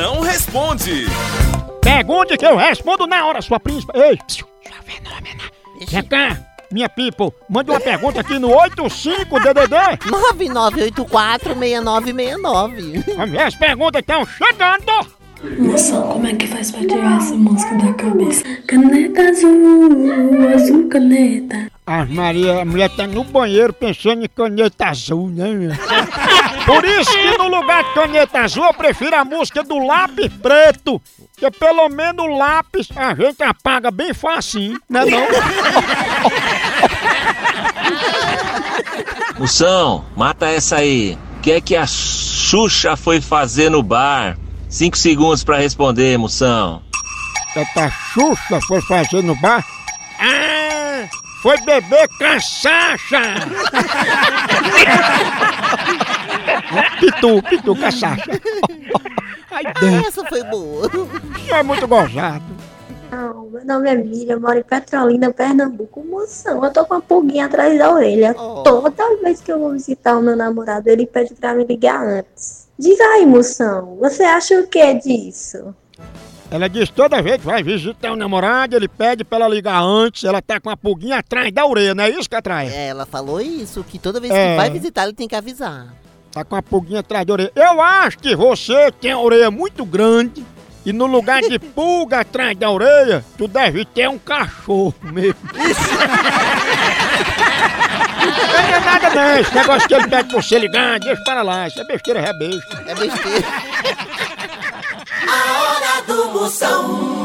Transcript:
Moção responde. Pergunte que eu respondo na hora, sua príncipe. Ei, sua fenômena. Vem cá, minha people. Mande uma pergunta aqui no 85DDD. 9984-6969. As perguntas estão chegando. Moção, como é que faz pra tirar essa música da cabeça? Caneta azul, azul caneta. As Maria, a mulher tá no banheiro pensando em caneta azul, né? Por isso que no lugar de caneta azul eu prefiro a música do lápis preto. Que pelo menos o lápis a gente apaga bem facinho, né não? Moção, mata essa aí. O que é que a Xuxa foi fazer no bar? Cinco segundos pra responder, Moção. Essa Xuxa foi fazer no bar? Ah, foi beber cachaça! pitu, pitu, cachaça. Ai, Essa foi boa. é muito gozado. Não, meu nome é Miriam, eu moro em Petrolina, Pernambuco. Moção, eu tô com uma pulguinha atrás da orelha. Oh. Toda vez que eu vou visitar o meu namorado, ele pede pra me ligar antes. Diz aí, moção, você acha o que disso? Ela diz toda vez que vai visitar o namorado, ele pede pra ela ligar antes, ela tá com a pulguinha atrás da orelha, não é isso que atrai? Ela falou isso, que toda vez É. que vai visitar, ele tem que avisar. Tá com a pulguinha atrás da orelha. Eu acho que você tem a orelha muito grande e no lugar de pulga atrás da orelha, tu deve ter um cachorro mesmo. Não é nada não, esse negócio que ele pede pra você ligar, deixa para lá, isso é besteira, é besta. É besteira. A hora do Moção.